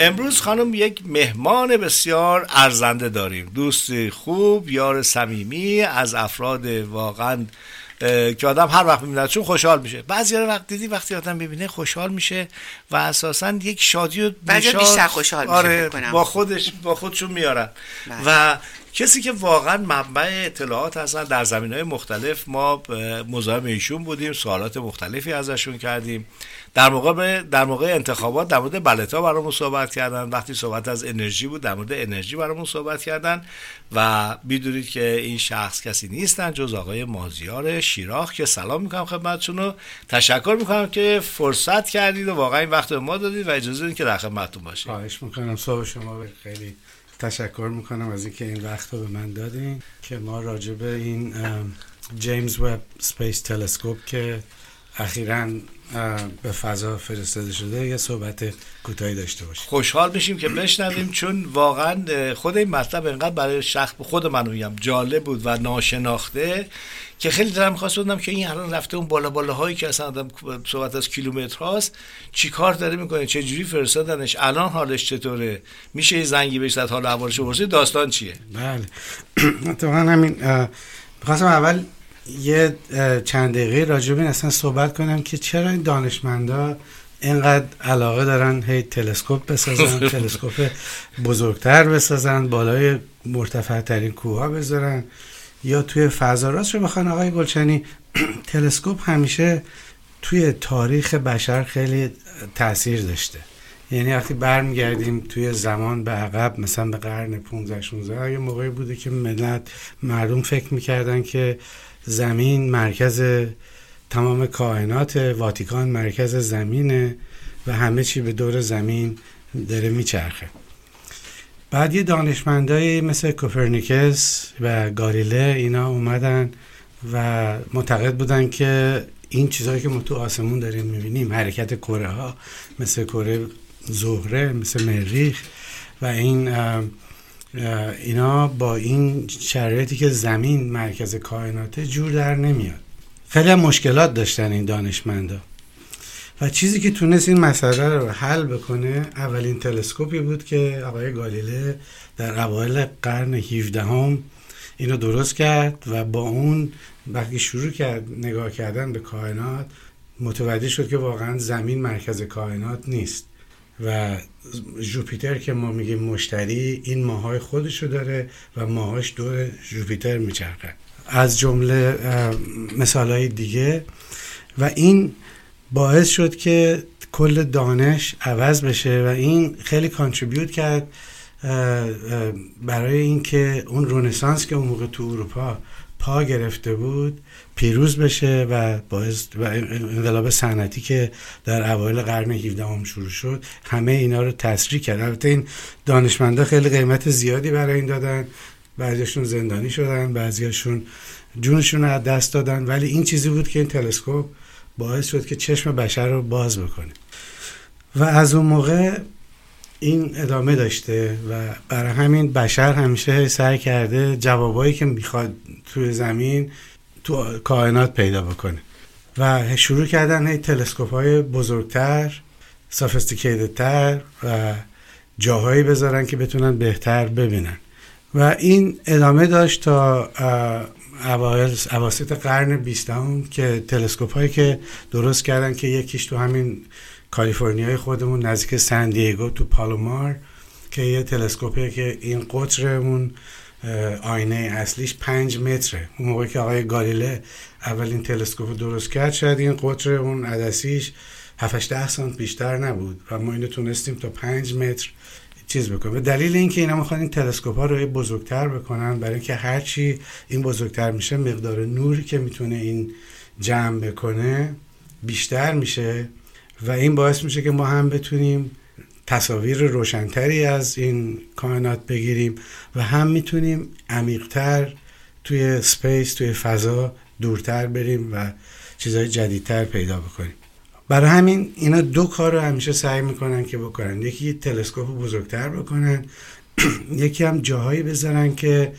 امروز خانم یک مهمان بسیار ارزنده داریم. دوستی خوب یار صمیمی از افراد واقعا که آدم هر وقت می‌بیند چون خوشحال میشه. بعضی وقت دیدی وقتی آدم ببینه خوشحال میشه و اساسا یک شادی و بعضی بیشتر خوشحال میشه آره با خودش با خودشون میارن. بله. و کسی که واقعا منبع اطلاعات هستن. در زمین های مختلف ما مزاحم ایشون بودیم سوالات مختلفی ازشون کردیم. در موقع در موقع انتخابات در مورد بلتا برامون صحبت کردن. وقتی صحبت از انرژی بود در مورد انرژی برامون صحبت کردن. و می‌دونید که این شخص کسی نیستن جز آقای مازیار شیراخ که سلام می‌کنم خدمتتون و تشکر می‌کنم که فرصت کردید و واقعا این وقت به ما دادید و اجازه دادید که در خدمتتون باشیم. خواهش می‌کنم. صبح شما خیلی تشکر می‌کنم از اینکه این وقت رو به من دادین که ما راجع به این James Webb Space Telescope که اخیرا به فضا فرستاده شده. یه صحبت کوتاهی داشته باشیم خوشحال میشیم که بشنویم چون واقعا خود این مطلب انقدر برای شخص خود من میگم جالب بود و ناشناخته که خیلی دلم خواست بدونم که این الان رفته اون بالا بالا هایی که اصلا آدم صحبت از کیلومتر هاست چی کار داره می‌کنه چه جوری فرستادنش الان حالش چطوره میشه یه زنگی بهش زد حال احوالش داستان چیه؟ بله. اتفاقا همین خواستم اول یه چند دقیقه راجبین اصلا صحبت کنم که چرا این دانشمندا اینقدر علاقه دارن هی تلسکوپ بسازن تلسکوپ بزرگتر بسازن بالای مرتفع ترین کوه ها بذارن؟ یا توی فضا راست رو بخوان آقای گلچنی تلسکوپ همیشه توی تاریخ بشر خیلی تاثیر داشته. یعنی وقتی برمیگردیم توی زمان به عقب مثلا به قرن 15 16 یه موقعی بوده که ملت مردم فکر می‌کردن که زمین مرکز تمام کائنات واتیکان مرکز زمینه و همه چی به دور زمین داره میچرخه. بعد یه دانشمندای مثل کوپرنیکس و گالیله اینا اومدن و معتقد بودن که این چیزهایی که ما تو آسمون داریم می‌بینیم حرکت کره ها مثل کره زهره مثل مریخ و این اینا با این شرایطی که زمین مرکز کائناته جور در نمیاد. خیلی مشکلات داشتن این دانشمندا. و چیزی که تونست این مسئله رو حل بکنه اولین تلسکوپی بود که آقای گالیله در اوایل قرن 17 هم اینو درست کرد و با اون وقتی شروع کرد نگاه کردن به کائنات متوجه شد که واقعا زمین مرکز کائنات نیست. و جوپیتر که ما میگیم مشتری این ماهای خودشو داره و ماهاش دور جوپیتر میچرخه. از جمله مثال های دیگه. و این باعث شد که کل دانش عوض بشه و این خیلی کانتریبیوت کرد برای اینکه اون رونسانس که اون موقع تو اروپا پا گرفته بود پیروز بشه و باعث و انقلاب صنعتی که در اوایل قرن 17 هم شروع شد همه اینا رو تسریع کرد. البته این دانشمندا خیلی قیمت زیادی برای این دادن. بعضیشون زندانی شدن بعضیشون جونشون رو از دست دادن. ولی این چیزی بود که این تلسکوپ باعث شد که چشم بشر رو باز بکنه. و از اون موقع این ادامه داشته و برای همین بشر همیشه سعی کرده جوابایی که می‌خواد توی زمین تو کائنات پیدا بکنه. و شروع کردن هی تلسکوپ های بزرگتر تر و جاهایی بذارن که بتونن بهتر ببینن. و این ادامه داشت تا اوایل اواسط قرن بیستم که تلسکوپ هایی که درست کردن که یکیش تو همین کالیفرنیای خودمون نزدیک سن دیگو تو پالومار که یه تلسکوپه که این قطر اون آینه اصلیش پنج متره. اون موقع که آقای گالیله اولین تلسکوپ درست کرد شاید این قطر اون عدسیش 7 ده سانت بیشتر نبود و ما اینو تونستیم تا پنج متر چیز بکنیم. به دلیل اینکه اینا می‌خوان این تلسکوپ ها رو بزرگتر بکنن برای اینکه هرچی این بزرگتر میشه مقدار نوری که می‌تونه این جمع بکنه بیشتر میشه. و این باعث میشه که ما هم بتونیم تصاویر روشنتری از این کائنات بگیریم و هم می‌تونیم عمیقتر توی space توی فضا دورتر بریم و چیزهای جدیدتر پیدا بکنیم. برای همین اینا دو کار رو همیشه سعی می‌کنن که بکنن. یکی تلسکوپ بزرگتر بکنن. یکی هم جاهایی بذارن که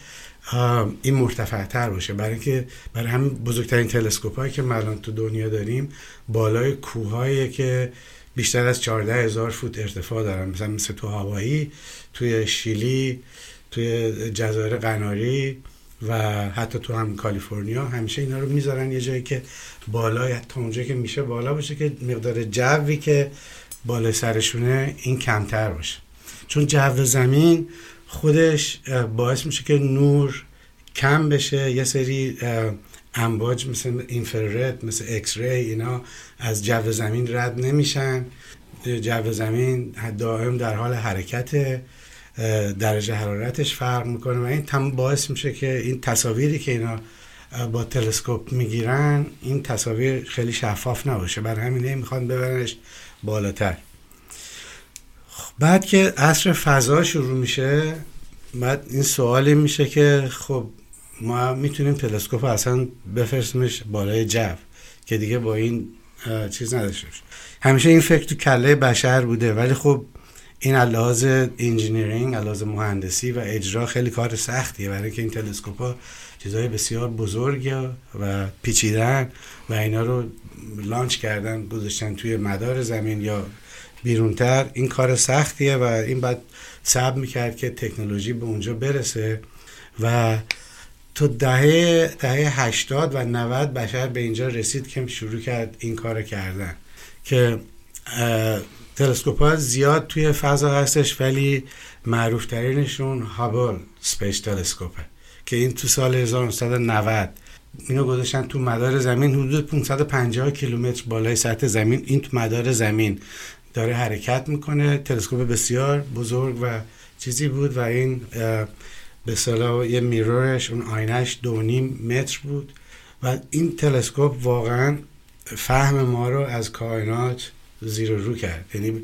این مرتفع تر باشه. برای اینکه برای هم بزرگترین تلسکوپ هایی که ما تو دنیا داریم بالای کوههایی که بیشتر از 14 هزار فوت ارتفاع دارن. مثلا مثل تو هوایی توی شیلی توی جزایر قناری و حتی تو هم کالیفرنیا همیشه اینا رو می‌ذارن. یه جایی که بالا تا اونجایی که میشه بالا باشه که مقدار جوی که بالا سرشونه این کمتر باشه. چون جو زمین خودش باعث میشه که نور کم بشه. یه سری امواج مثل اینفرارد مثل اکس ری اینا از جو زمین رد نمیشن. جو زمین دائم در حال حرکت درجه حرارتش فرق می‌کنه و این تمام باعث میشه که این تصاویری که اینا با تلسکوپ می‌گیرن این تصاویر خیلی شفاف نباشه. برای همینه می‌خوان ببرنش بالاتر. بعد که عصر فضا شروع میشه بعد این سوالی میشه که خب ما می‌تونیم تلسکوپ اصلا بفرستیمش بالای جو که دیگه با این چیز نداشته همیشه این فکر تو کله بشر بوده ولی خب این لحاظ engineering لحاظ مهندسی و اجرا خیلی کار سختیه برای اینکه این تلسکوپ ها چیزهای بسیار بزرگ و پیچیدن و اینا رو launch کردن گذاشتن توی مدار زمین یا بیرونتر. این کار سختیه و این بعد صبر می‌کرد که تکنولوژی به اونجا برسه و تو دهه دهه 80 و 90 بشر به اینجا رسید که شروع کرد این کار کردن که تلسکوپ ها زیاد توی فضا هستش ولی معروف ترینشون Hubble Space Telescope ه که این تو سال 1990 اینو گذاشتن تو مدار زمین حدود 550 کیلومتر بالای سطح زمین این تو مدار زمین. داره حرکت می‌کنه. تلسکوپ بسیار بزرگ و چیزی بود و این به اصطلاح یه mirror ش اون آینه‌ش دو و نیم متر بود و این تلسکوپ واقعا فهم ما رو از کائنات زیر و رو کرد. یعنی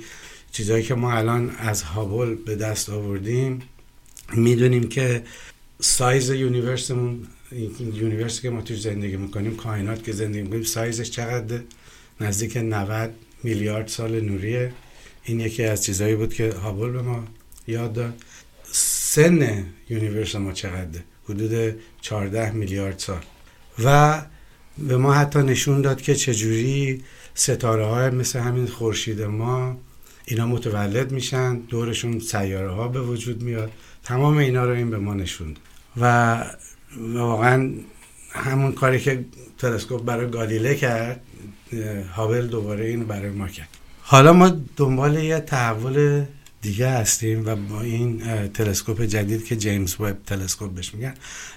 چیزهایی که ما الان از هابل به دست آوردیم می‌دونیم که سایز universe مون universe ی که ما توش زندگی می‌کنیم کائنات که زندگی می‌کنیم سایزش چقدر نزدیک 90 میلیارد سال نوریه. این یکی از چیزهایی بود که هابل به ما یاد داد. سن یونیورس ما چقدره حدود 14 میلیارد سال. و به ما حتی نشون داد که چجوری ستاره های مثل همین خورشید ما اینا متولد میشن دورشون سیاره ها به وجود میاد. تمام اینا رو این به ما نشون و واقعا همون کاری که تلسکوپ برای گالیله کرد هابل دوباره اینو برای ما کرد. حالا ما دنبال یه تحول دیگه هستیم و با این تلسکوپ جدید که James Webb Telescope بهش میگن.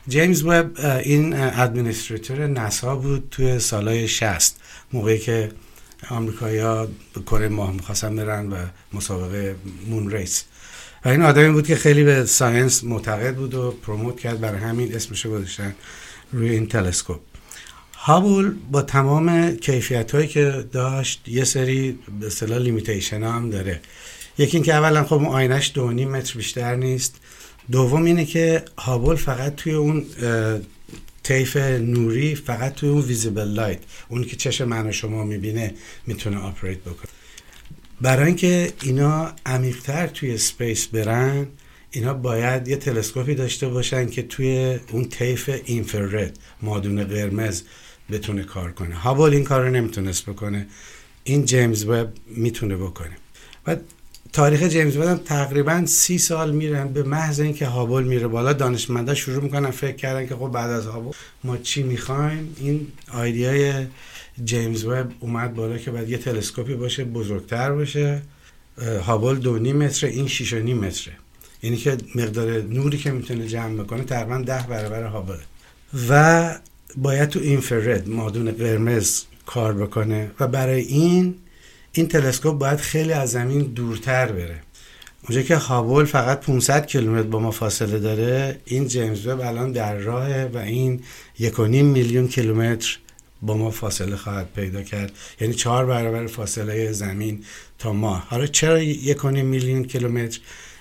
جیمز وب این administrator ناسا بود توی سالهای 60 موقعی که آمریکایی ها به کره ماه می‌خواستن برن و مسابقه moon race. و این آدمی بود که خیلی به science معتقد بود و promote کرد برای همین اسمش گذاشتن. روی این تلسکوپ. هابل با تمام کیفیت هایی که داشت یه سری به اصطلاح limitation هم داره. یکی اینکه اولا خب آینه‌ش دو متر بیشتر نیست. دوم اینه که هابل فقط توی اون طیف نوری فقط توی اون visible light اون که چشم من و شما می‌بینه می‌تونه operate بکنه. برای اینکه اینا عمیقتر توی space برن اینا باید یه تلسکوپی داشته باشن که توی اون طیف اینفرارد مادون قرمز بتونه کار کنه. هابل این کار رو نمی‌تونست بکنه. این جیمز وب می‌تونه بکنه. بعد تاریخ جیمز وب تقریبا سی سال میرن به محض اینکه هابل میره بالا. دانشمندا شروع می‌کنن فکر کردن که خب بعد از هابل ما چی می‌خوایم؟ این آیدیای جیمز وب اومد بالا که بعد یه تلسکوپی باشه بزرگتر باشه. هابل دو نیم متر این شیش و نیم متره. یعنی که مقدار نوری که می‌تونه جمع بکنه تقریبا ده برابر هابل و باید تو اینفرد مادون قرمز کار بکنه و برای این این تلسکوپ باید خیلی از زمین دورتر بره. اونجا که هابل فقط 500 کیلومتر با ما فاصله داره این جیمز وب الان در راه و این یک میلیون کیلومتر با ما فاصله خواهد پیدا کرد. یعنی چهار برابر فاصله زمین تا ما. حالا چرا یک میلیون کیلومتر؟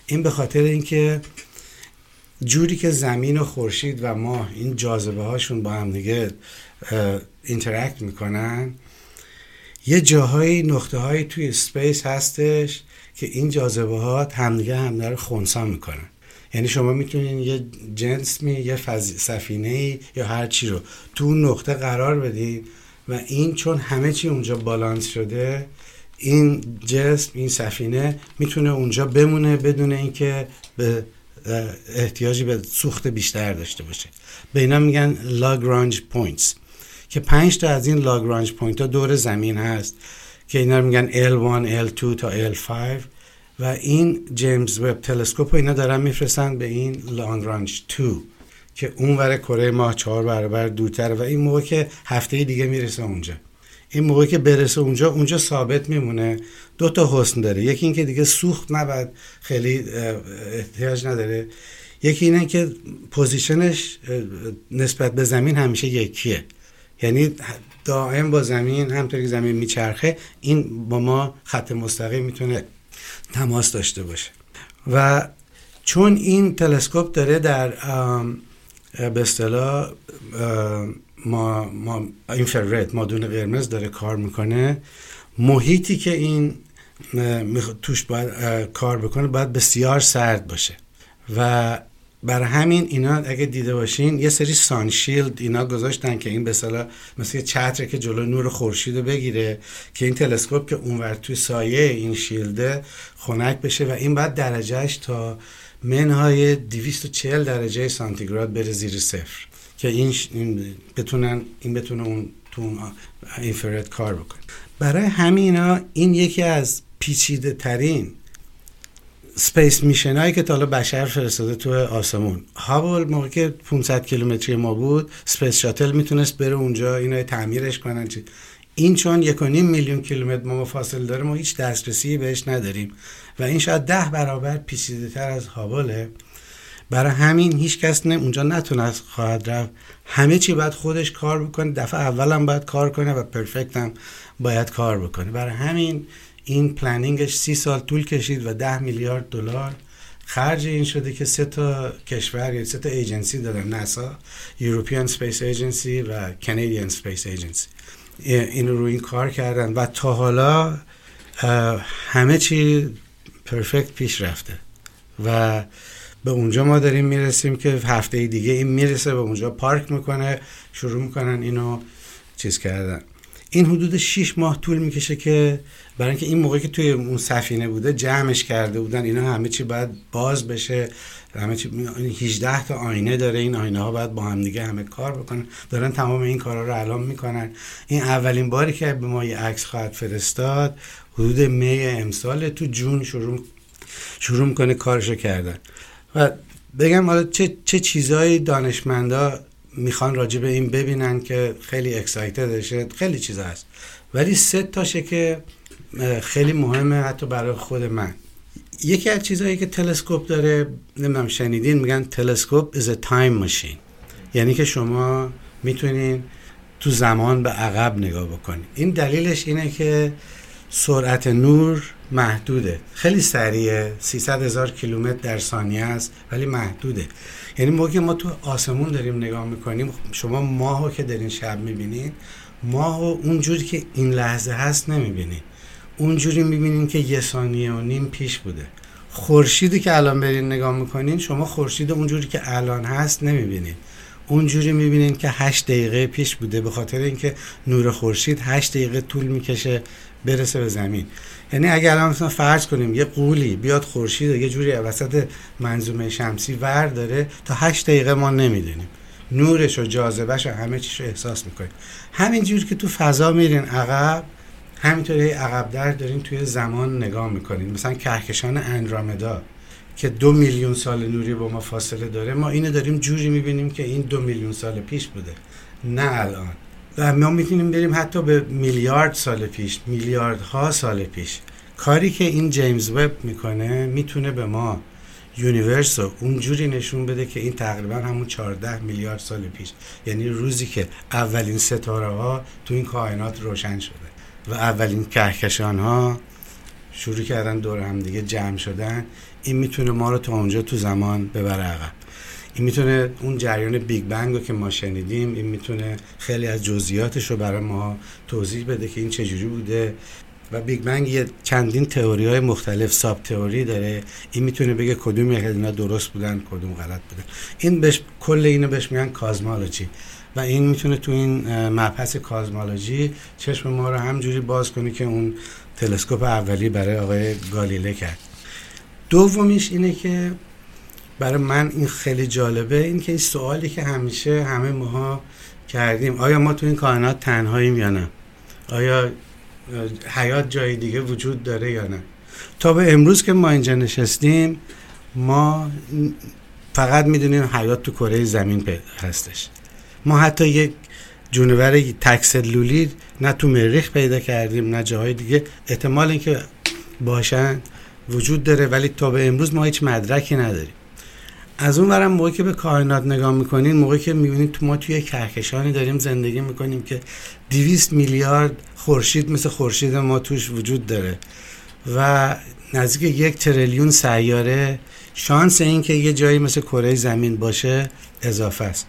این به خاطر اینکه جوری که زمین و خورشید و ماه این جاذبه هاشون با هم دیگه interact می‌کنن یه جاهایی نقطه هایی توی space هستش که این جاذبه ها همدیگه همدیگه رو خونسا می‌کنن. یعنی شما می‌تونین یه جنس می یه سفینه ای یا هر چی رو تو اون نقطه قرار بدین و این چون همه چی اونجا بالانس شده این جسم این سفینه می‌تونه اونجا بمونه بدون اینکه به احتیاجی به سوخت بیشتر داشته باشه. به اینا میگن Lagrange points که پنج تا از این Lagrange point ها دور زمین هست که اینا میگن L1, L2 تا L5 و این James Webb Telescope اینا دارن میفرستن به این Lagrange 2 که اون ور کره ماه چهار برابر دورتر و این موقع که هفته دیگه می‌رسه اونجا. این موقع که برسه اونجا اونجا ثابت میمونه. دو تا حسن داره. یکی اینکه دیگه سوخت نباید خیلی احتیاج نداره. یکی اینه که پوزیشنش نسبت به زمین همیشه یکیه. یعنی دائم با زمین همطوری که زمین میچرخه این با ما خط مستقیم می‌تونه تماس داشته باشه. و چون این تلسکوپ داره در به اصطلاح ما, ما اینفرارد مادون قرمز داره کار می‌کنه. محیطی که این توش باید کار بکنه باید بسیار سرد باشه. و برای همین اینا اگه دیده باشین یه سری سانشیلد اینا گذاشتن که این به مثل یه چتره که جلو نور خورشید رو بگیره که این تلسکوپ که اونور توی سایه این shield ه خنک بشه و این بعد درجه‌ش تا منهای 240 درجه سانتیگراد بره زیر صفر. که این, این بتونن این بتونه اون تو اون infrared کار بکنه. برای همینا این یکی از پیچیده ترین space mission هایی که تا بشر فرستاده تو آسمون. هابل موقع که 500 کیلومتری ما بود space shuttle می‌تونست بره اونجا اینا تعمیرش کنن چی. این چون یک میلیون کیلومتر ما فاصله داره ما هیچ دسترسی بهش نداریم. و این شاید ده برابر پیچیده تر از هابله. برای همین هیچ کس نه اونجا نتونه خواهد رفت. همه چی باید خودش کار بکنه. دفعه اولم باید کار کنه و پرفکت هم باید کار بکنه. برای همین این پلنینگش سی سال طول کشید و ده میلیارد دلار خرج این شده که سه تا کشور یا سه تا ایجنسی دادن ناسا European Space Agency و Canadian Space Agency این رو این کار کردن و تا حالا همه چی perfect پیش رفته. و به اونجا ما داریم می‌رسیم که هفته دیگه این می‌رسه به اونجا پارک می‌کنه شروع می‌کنن اینو چیز کردن. این حدود 6 ماه طول می‌کشه که برای اینکه این موقعی که توی اون سفینه بوده جمعش کرده بودن اینا همه چی باید باز بشه. همه چی 18 تا آینه داره این آینه ها باید با هم دیگه همه کار بکنن. دارن تمام این کارا رو الان می‌کنن. این اولین باری که به ما یه عکس خواهد فرستاد حدود می امسال تو جون شروع شروع می‌کنه کارشو کردن. و بگم حالا چه, چه چیزایی دانشمندا می‌خوان راجع به این ببینن که خیلی اکسایتدشه خیلی چیز هست. ولی سه تاشه که خیلی مهمه حتی برای خود من. یکی از چیزهایی که تلسکوپ داره نمی‌دونم شنیدین؟ میگن تلسکوپ is a time machine. یعنی که شما می‌تونین تو زمان به عقب نگاه بکنید این دلیلش اینه که سرعت نور محدوده. خیلی سریعه. 300 هزار کیلومتر در ثانیه است ولی محدوده. یعنی موقعی که ما تو آسمون داریم نگاه می‌کنیم شما ماهو که دارین شب می‌بینین ماهو اونجوری که این لحظه هست نمی‌بینین. اونجوری می‌بینین که یه ثانیه و نیم پیش بوده. خورشیدی که الان برین نگاه می‌کنین شما خورشید اونجوری که الان هست نمی‌بینین. اونجوری می‌بینین که هشت دقیقه پیش بوده به خاطر اینکه نور خورشید هشت دقیقه طول می‌کشه برسه به زمین. یعنی اگر الان مثلا فرض کنیم یه قولی بیاد خورشید یه جوری وسط منظومه شمسی ور داره تا هشت دقیقه ما نمی‌دونیم. نورش و جاذبهش و همه چیش رو احساس می‌کنیم. همینجور که تو فضا میرین عقب همینطوری عقب‌تر دارین توی زمان نگاه می‌کنین. مثلا کهکشان اندرومدا که دو میلیون سال نوری با ما فاصله داره ما اینو داریم جوری می‌بینیم که این دو میلیون سال پیش بوده. نه الان. و ما می‌تونیم بریم حتی به میلیارد سال پیش میلیاردها سال پیش. کاری که این جیمز وب می‌کنه می‌تونه به ما universe رو اونجوری نشون بده که این تقریبا همون 14 میلیارد سال پیش. یعنی روزی که اولین ستاره ها تو این کائنات روشن شده و اولین کهکشان ها شروع کردن دور هم دیگه جمع شدن. این می‌تونه ما رو تا اونجا تو زمان ببره عقب. این می‌تونه اون جریان Big Bang رو که ما شنیدیم این می‌تونه خیلی از جزئیاتش رو برای ما توضیح بده که این چجوری بوده. و Big Bang یه چندین تئوری های مختلف sub theory داره. این می‌تونه بگه کدوم یک اینا درست بودن کدوم غلط بودن. این بهش کل اینو بهش میگن کازمالوجی. و این می‌تونه تو این مبحث کازمالوجی چشم ما رو همجوری باز کنه که اون تلسکوپ اولی برای آقای گالیله کرد. دومیش اینه که برای من این خیلی جالبه این که این سوالی که همیشه همه ماها کردیم آیا ما تو این کائنات تنهاییم یا نه؟ آیا حیات جای دیگه وجود داره یا نه؟ تا به امروز که ما اینجا نشستیم ما فقط می‌دونیم حیات تو کره زمین هستش. ما حتی یک جونور تکسلولی نه تو مریخ پیدا کردیم نه جاهای دیگه. احتمال اینکه باشن وجود داره ولی تا به امروز ما هیچ مدرکی نداریم. از اون برم موقعی که به کائنات نگاه می‌کنین موقعی که می‌بینید ما توی کهکشانی داریم زندگی می‌کنیم که 200 میلیارد خورشید مثل خورشید ما توش وجود داره و نزدیک یک تریلیون سیاره شانس این که یه جایی مثل کره زمین باشه اضافه است.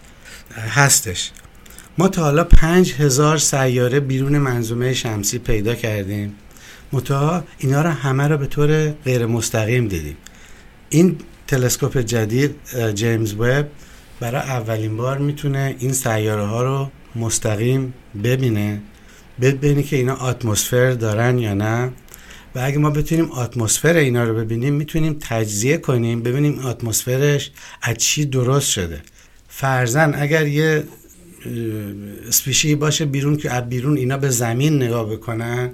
هستش. ما تا حالا پنج هزار سیاره بیرون منظومه شمسی پیدا کردیم. متا اینا رو همه رو به طور غیر مستقیم دیدیم. این تلسکوپ جدید جیمز وب برای اولین بار می‌تونه این سیاره ها رو مستقیم ببینه ببینی که اینا اتمسفر دارن یا نه. و اگه ما بتونیم اتمسفر اینا رو ببینیم می‌تونیم تجزیه کنیم ببینیم اتمسفرش از چی درست شده. فرزن اگر یه سپیشی باشه بیرون که از بیرون اینا به زمین نگاه بکنن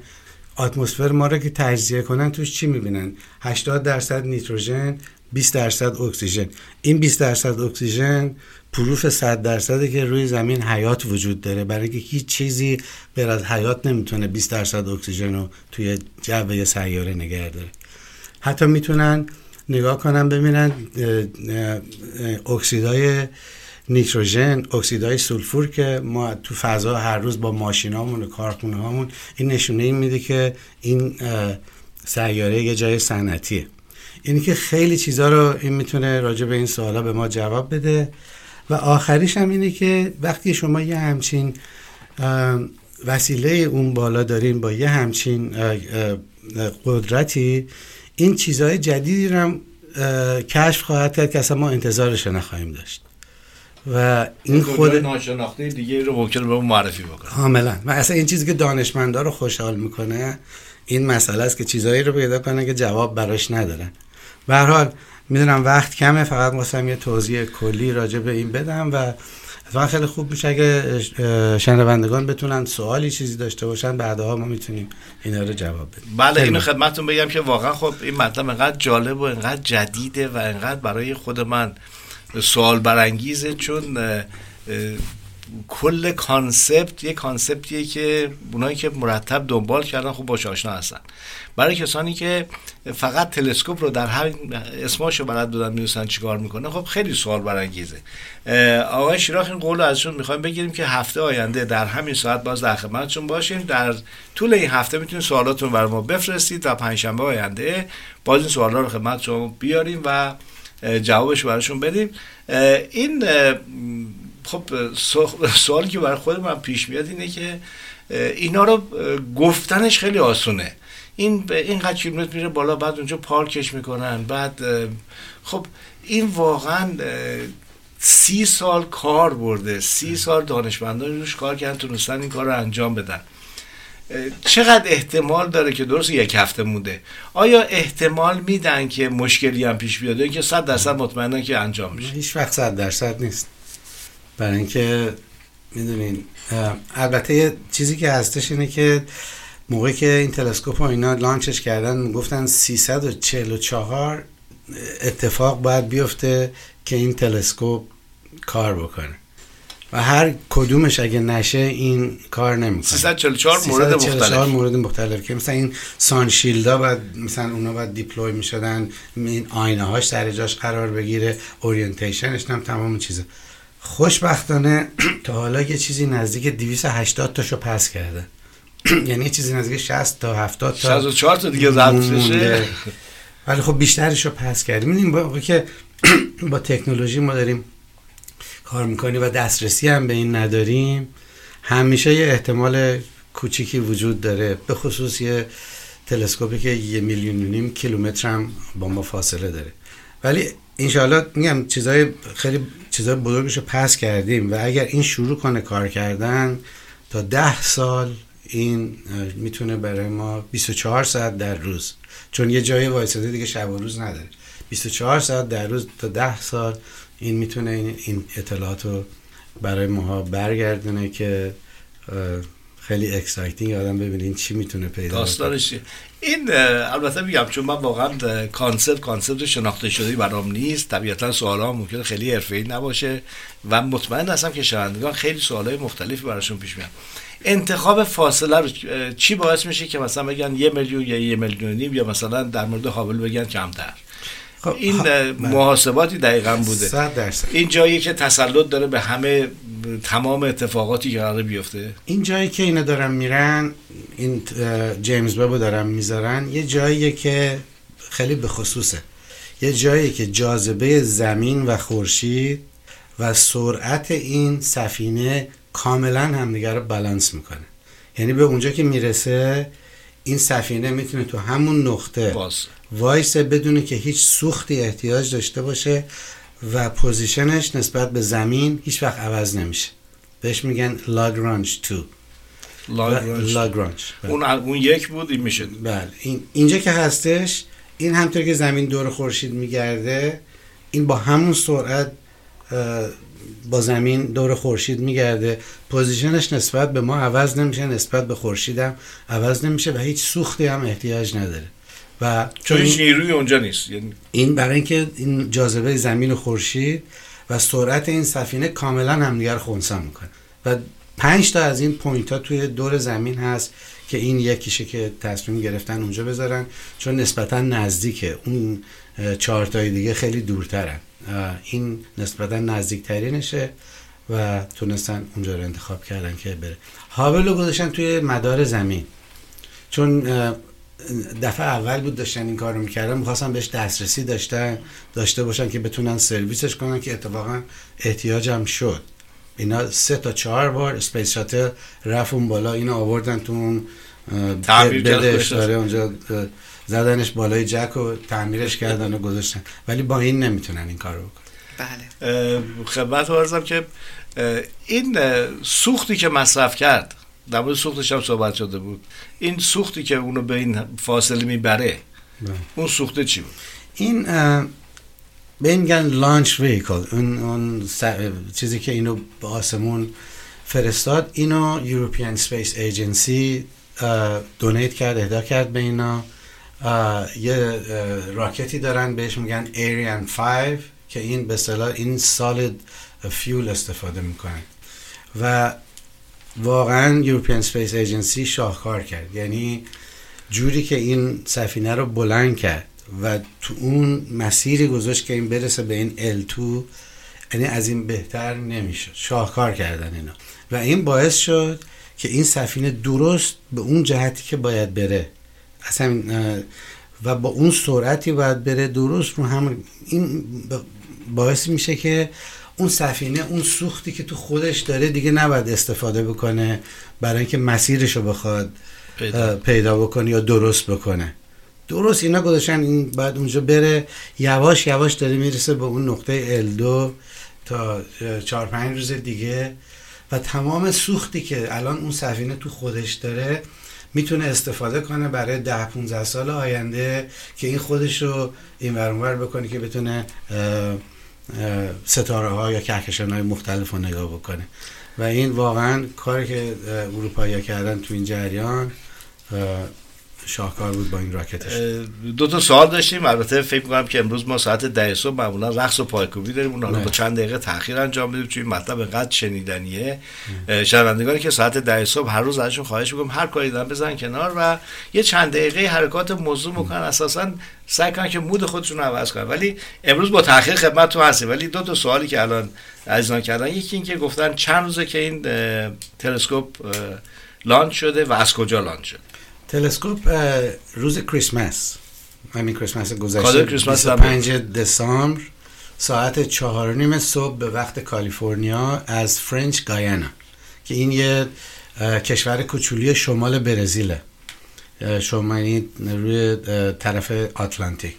اتمسفر ما رو که تجزیه کنن توش چی می‌بینن؟ 80 درصد نیتروژن 20 درصد اکسیژن. این 20 درصد اکسیژن proof 100 درصدی که روی زمین حیات وجود داره. برای اینکه هیچ چیزی به غیر از حیات نمی‌تونه 20 درصد اکسیژن رو توی جو یه سیاره نگه داره. حتی می‌تونن نگاه کنن ببینن اکسیدای نیتروژن اکسیدای سولفور که ما تو فضا هر روز با ماشینامون و کارخونه هامون این نشونه این میده که این سیاره یه جای صنعتیه. اینی که خیلی چیزا رو این می‌تونه راجع به این سوالا به ما جواب بده. و آخریش هم اینه که وقتی شما یه همچین وسیله اون بالا دارین با یه همچین قدرتی این چیزهای جدیدی رو هم کشف خواهد کرد که اصلا ما انتظارش نخواهیم داشت. و این خود ناشناخته دیگه رو ممکنه به معرفی بکنه. کاملا. و اصلا این چیزی که دانشمندا رو خوشحال می‌کنه این مسئله است که چیزایی رو پیدا کنه که جواب براش ندارن به هر حال می‌دونم وقت کمه فقط واسم یه توضیح کلی راجع به این بدم و اتفاقا خیلی خوب میشه اگه شنوندگان بتونن سوالی چیزی داشته باشن بعدها ما می‌تونیم اینا رو جواب بدیم. بله اینو خدمتتون بگم که واقعا خب این مطلب انقدر جالب و انقدر جدیده و انقدر برای خود من سوال برانگیزه چون کل concept یه concept یه که اونایی که مرتب دنبال کردن خوب باش آشنا هستن. برای کسانی که فقط تلسکوپ رو در هر اسماشو بلد بودن می‌دونستن چیکار می‌کنه خب خیلی سوال برانگیزه. آقای شیراخ این قول ازشون می‌خوایم بگیریم که هفته آینده در همین ساعت باز در خدمتتون باشیم. در طول این هفته می‌تونید سوالاتون برای ما بفرستید تا پنجشنبه آینده باز این سوالا رو خدمت شما بیاریم و جوابش براشون بدیم. این خب سوالی که برای خود من پیش میاد اینه که اینا رو گفتنش خیلی آسونه. این به اینقدر کیلومتر میره بالا بعد اونجا پارکش می‌کنن بعد خب این واقعا سی سال کار برده. سی سال دانشمندان روش کار کردن تونستن این کار رو انجام بدن. چقدر احتمال داره که درست یک هفته مونده؟ آیا احتمال میدن که مشکلی هم پیش بیاده که صد درصد مطمئنن که انجام میشه؟ هیچ وقت صد درصد نیست. برای اینکه می‌دونین البته یه چیزی که هستش اینه که موقعی که این تلسکوپ و اینا لانچش کردن گفتن 344 اتفاق باید بیفته که این تلسکوپ کار بکنه. و هر کدومش اگه نشه این کار نمی‌کنه. 344 مورد مختلف. مورد مختلف که مثلا این سانشیلدا بعد مثلا اونا باید دیپلوی می‌شدن این آینه هاش سر جاش قرار بگیره اورینتیشنش هم تمام چیزا خوشبختانه تا حالا یه چیزی نزدیک 280 تاشو پس کرده. یعنی چیزی نزدیک 60 تا 70 تا 64 تا دیگه ضبط بشه. ولی خب بیشترش رو پس کردیم می‌دونیم با که با تکنولوژی ما داریم کار می‌کنیم و دسترسی هم به این نداریم. همیشه یه احتمال کوچیکی وجود داره. به خصوص یه تلسکوپی که یه میلیون و نیم کیلومتر هم با ما فاصله داره. ولی انشاءالله میگم چیزای خیلی چیزای بزرگش رو pass کردیم و اگر این شروع کنه کار کردن تا ده سال این می‌تونه برای ما 24 ساعت در روز. چون یه جای وایساده دیگه شب و روز نداره. 24 ساعت در روز تا 10 سال این می‌تونه این اطلاعات رو برای ماها برگردونه که خیلی exciting آدم ببینین چی می‌تونه پیدا داستانش این البته میگم چون من واقعا concept concept شناخته شده برام نیست. طبیعتا سوالا ممکنه خیلی حرفه‌ای نباشه و مطمئن هستم که شنوندگان خیلی سوالای مختلفی براشون پیش میاد. انتخاب فاصله رو چی باعث میشه که مثلا بگن یه میلیون یا یه میلیون نیم یا مثلا در مورد هابل بگن کمتر؟ خب این بله. محاسباتی دقیقا بوده. این جایی که تسلط داره به همه تمام اتفاقاتی که قرار بیفته. این جایی که اینا دارن میرن این جیمز وب دارن می‌ذارن یه جایی که خیلی به خصوصه. یه جایی که جاذبه زمین و خورشید و سرعت این سفینه کاملا همدیگه رو بالانس می‌کنه. یعنی به اونجا که می‌رسه این سفینه می‌تونه تو همون نقطه باز. وایسه بدونه که هیچ سوختی احتیاج داشته باشه و پوزیشنش نسبت به زمین هیچ وقت عوض نمیشه. بهش میگن Lagrange two. Lagrange بله. اون اون یک بود این میشه. بله. این اینجا که هستش این همینطور که زمین دور خورشید میگرده این با همون سرعت با زمین دور خورشید میگرده. position ش نسبت به ما عوض نمیشه نسبت به خورشید هم عوض نمیشه و هیچ سوختی هم احتیاج نداره. و چون هیچ نیروی اونجا نیست یعنی این برای اینکه این جاذبه زمین و خورشید و سرعت این سفینه کاملا همدیگر خونسا می‌کنه. و پنج تا از این point ها توی دور زمین هست که این یکیشه که تصمیم گرفتن اونجا بذارن چون نسبتا نزدیکه. اون چهار تای دیگه خیلی دورترن. این نسبتا نزدیکترینشه و تونستن اونجا رو انتخاب کردن که بره. هابل رو گذاشتن توی مدار زمین. چون دفعه اول بود داشتن این کار رو می‌کردن می‌خواستن بهش دسترسی داشتن داشته باشن که بتونن سرویسش کنن که اتفاقا احتیاجم شد. اینا سه تا چهار بار space shuttle رفت اون بالا اینو آوردن تو اون بدش داره اونجا زدنش بالای جک و تعمیرش کردن و گذاشتن. ولی با این نمی‌تونن این کارو بکنن. بله. خدمت عرضم که این سوختی که مصرف کرد در مورد سوختش هم صحبت شده بود. این سوختی که اونو به این فاصله می‌بره بله. اون سوخته چی بود؟ این به این میگن launch vehicle اون, اون چیزی که اینو به آسمون فرستاد اینو European Space Agency donate کرد اهدا کرد به اینا. یه راکتی دارن بهش میگن Ariane 5 که این به اصطلاح این solid fuel استفاده می‌کنن و واقعا European Space Agency شاهکار کرد. یعنی جوری که این سفینه رو بلند کرد و تو اون مسیری گذاشت که این برسه به این L2 یعنی از این بهتر نمیشه شاهکار کردن اینا. و این باعث شد که این سفینه درست به اون جهتی که باید بره. اصلا و با اون سرعتی باید بره درست رو هم این باعث میشه که اون سفینه اون سوختی که تو خودش داره دیگه نباید استفاده بکنه برای اینکه مسیرش رو بخواد پیدا. پیدا بکنه یا درست بکنه درست اینا گذاشتن این بعد اونجا بره یواش یواش داره می‌رسه به اون نقطه L2 تا چهار پنج روز دیگه و تمام سوختی که الان اون سفینه تو خودش داره می‌تونه استفاده کنه برای ده 15 سال آینده که این خودش رو این ورانور بکنه که بتونه ستاره ها یا کهکشان های مختلف رو نگاه بکنه. و این واقعا کاری که اروپایی کردن تو این جریان شاهکار بود با این راکتش. دو تا سوال داشتیم. البته فکر می‌کنم که امروز ما ساعت 10 صبح معمولا رقص و پایکوبی داریم. اون حالا با چند دقیقه تاخیر انجام میدیم چون این مطلب انقدر شنیدنیه. شنوندگانی که ساعت 10 صبح هر روز ازشون خواهش می‌کنم هر کاری دارن بزن کنار و یه چند دقیقه حرکات موضوع می‌کنن. اساسا سعی کنن که مود خودشون رو عوض کنن. ولی امروز با تاخیر خدمتتون هستیم. ولی دو تا سوالی که الان عزیزان کردن. یکی این که گفتن چند روزه که این تلسکوپ launch شده و از کجا لانچ شده؟ تلسکوپ روز کریسمس. همین کریسمس گذشته. کریسمس 25 دسامبر ساعت چهار نیم صبح به وقت کالیفرنیا از French Guiana که این یه کشور کوچولی شمال برزیله. شمالی روی طرف آتلانتیک.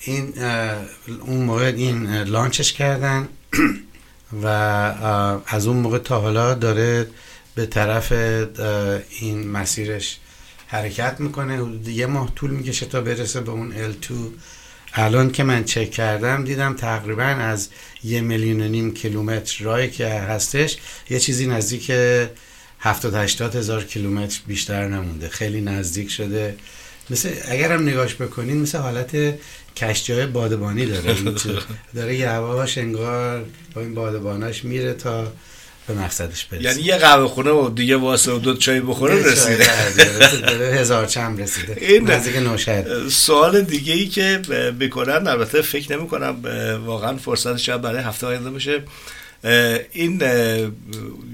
این اون موقع این لانچش کردن و از اون موقع تا حالا داره به طرف این مسیرش حرکت می‌کنه. یه ماه طول می‌کشه تا برسه به اون L2 الان که من چک کردم دیدم تقریبا از یه میلیون و نیم کیلومتر راهی که هستش یه چیزی نزدیک 70 80 هزار کیلومتر بیشتر نمونده. خیلی نزدیک شده. مثل اگرم نگاش بکنین مثل حالت کشتی های بادبانی داره. داره یه هواش انگار با این بادباناش میره تا به مقصدش برسه یعنی یه قهوه خونه و دیگه واسه و دو چای بخوره رسیده. هزار چم رسیده. این نزدیک نوشهر. سوال دیگه ای که بکنن البته فکر نمی کنم واقعا فرصت شاید برای هفته آینده بشه این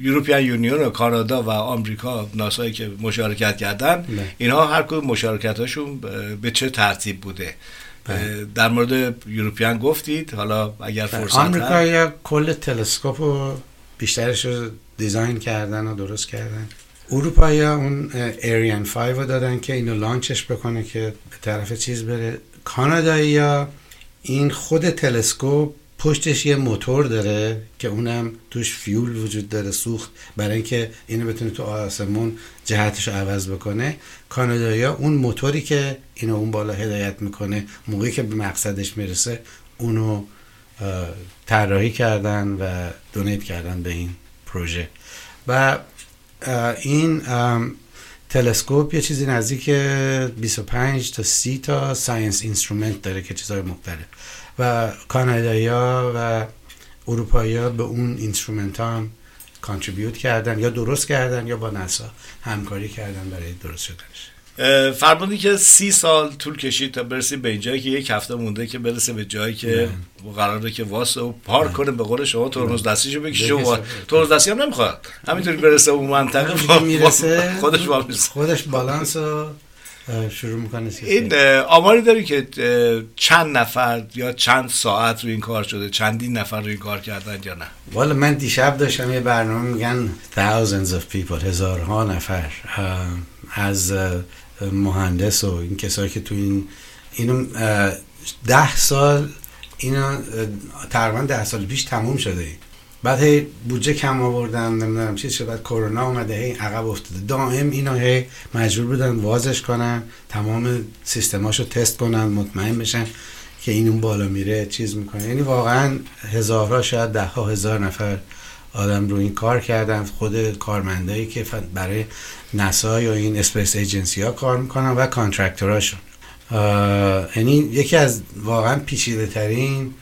یوروپیان یونیون و کانادا و آمریکا ناسایی که مشارکت کردن اینها هر کدوم مشارکتاشون به چه ترتیب بوده؟ در مورد یوروپیان گفتید حالا اگر فرصت آمریکا یا کل تلسکوپ بیشترش رو دیزاین کردن و درست کردن. اروپایی اون ایریان 5 رو دادن که اینو لانچش بکنه که به طرف چیز بره. کانادایی این خود تلسکوپ پشتش یه موتور داره که اونم توش فیول وجود داره سوخت برای اینکه اینو بتونه تو آسمون جهتش رو عوض بکنه. کانادایی اون موتوری که اینو اون بالا هدایت می‌کنه موقعی که به مقصدش می‌رسه اونو طراحی کردن و donate کردن به این پروژه. و این تلسکوپ یه چیزی نزدیک 25 تا 30 تا science instrument داره که چیزهای مختلف. و کانادایی و اروپایی به اون instrument هم contribute کردن یا درست کردن یا با ناسا همکاری کردن برای درست شدنش. فرمودی که سی سال طول کشید تا برسی به اینجایی که یک هفته مونده که برسه به جایی که قراره که وایسه و پارک کنه به قول شما ترمز دستیشو بکشه و ترمز دستی هم نمی‌خواد. همینطوری برسه اون منطقه می‌رسه. خودش خودش بالانس رو شروع می‌کنه این آماری داری که چند نفر یا چند ساعت رو این کار شده؟ چندین نفر رو این کار کردن یا نه؟ والا من دیشب داشتم یه برنامه میگن thousands of people هزارها نفر. از مهندس و این کسایی که تو این اینو ده سال اینا تقریبا ده سال پیش تموم شده. بعد هی بودجه کم آوردن نمی‌دونم چیز شد بعد کرونا اومده هی عقب افتاده. دائم اینا هی مجبور بودن بازش کنن تمام سیستماشو تست کنن مطمئن بشن که این اون بالا میره چیز می‌کنه. یعنی واقعا هزارها شاید ده ها هزار نفر آدم رو این کار کردن. خود کارمندایی که برای ناسا یا این space agency ها کار می‌کنن و contractor اشون. یعنی یکی از واقعا پیچیده ترین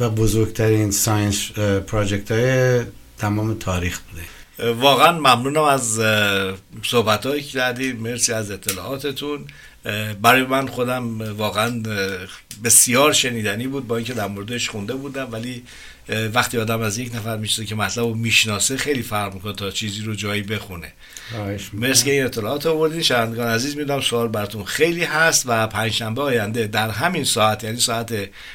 و بزرگترین science project های تمام تاریخ بوده. واقعا ممنونم از صحبت هایی که کردید. مرسی از اطلاعاتتون. برای من خودم واقعا بسیار شنیدنی بود با اینکه در موردش خونده بودم ولی وقتی آدم از یک نفر میشه که مطلب رو می‌شناسه خیلی فرق می‌کنه تا چیزی رو جایی بخونه. مرسی که این اطلاعات آوردین. شنوندگان عزیز می‌دونم سوال براتون خیلی هست و پنجشنبه آینده در همین ساعت یعنی ساعت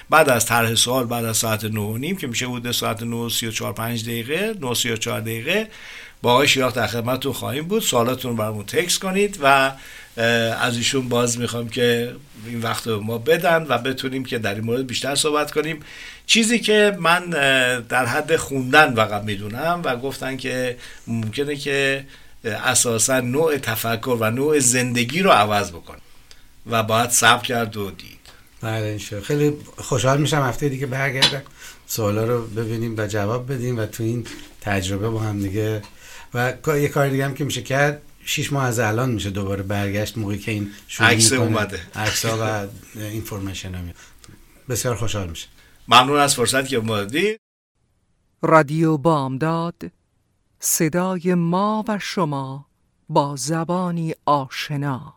بعد از طرح سوال بعد از ساعت 9 نیم که میشه بوده ساعت 9 34 5 دقیقه 9 34 دقیقه با آقای شیراخ در خدمتتون خواهیم بود. سوالاتون برامون تکس کنید و از ایشون باز می‌خوام که این وقت رو ما بدن و بتونیم که در این مورد بیشتر صحبت کنیم. چیزی که من در حد خوندن فقط می‌دونم و گفتن که ممکنه که اساسا نوع تفکر و نوع زندگی رو عوض بکن و باید صبر کرد و دید. بله خیلی خوشحال میشم هفته دیگه برگردم. سوالا رو ببینیم و جواب بدیم و تو این تجربه با هم دیگه و یه کار دیگه هم که میشه کرد. شیش ماه از الان میشه دوباره برگشت موقعی که این عکس اومده. عکس و اینفورمیشن هم بسیار خوشحال میشه. ممنون از فرصت که اومدید رادیو بامداد صدای ما و شما با زبانی آشنا.